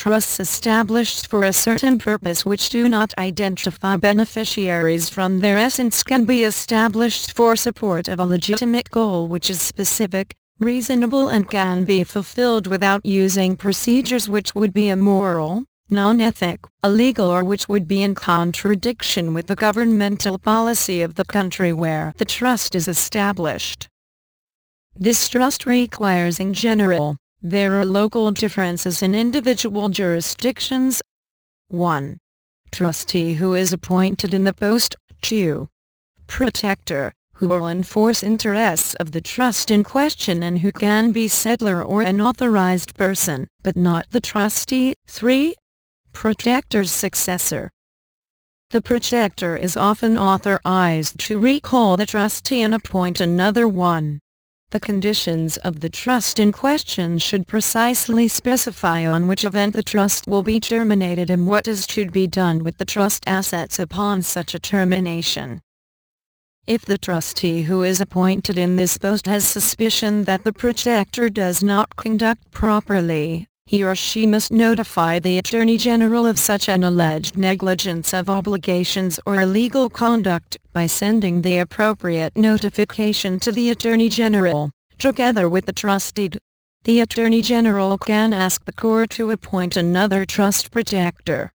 trusts established for a certain purpose which do not identify beneficiaries from their essence can be established for support of a legitimate goal which is specific, reasonable and can be fulfilled without using procedures which would be immoral, non-ethic, illegal or which would be in contradiction with the governmental policy of the country where the trust is established. This trust requires in general there are local differences in individual jurisdictions. 1. Trustee who is appointed in the post. 2. Protector, who will enforce interests of the trust in question and who can be settler or an authorized person, but not the trustee. 3. Protector's successor. The protector is often authorized to recall the trustee and appoint another one. The conditions of the trust in question should precisely specify on which event the trust will be terminated and what is to be done with the trust assets upon such a termination. If the trustee who is appointed in this post has suspicion that the protector does not conduct properly, he or she must notify the Attorney General of such an alleged negligence of obligations or illegal conduct by sending the appropriate notification to the Attorney General, together with the trustee. The Attorney General can ask the court to appoint another trust protector.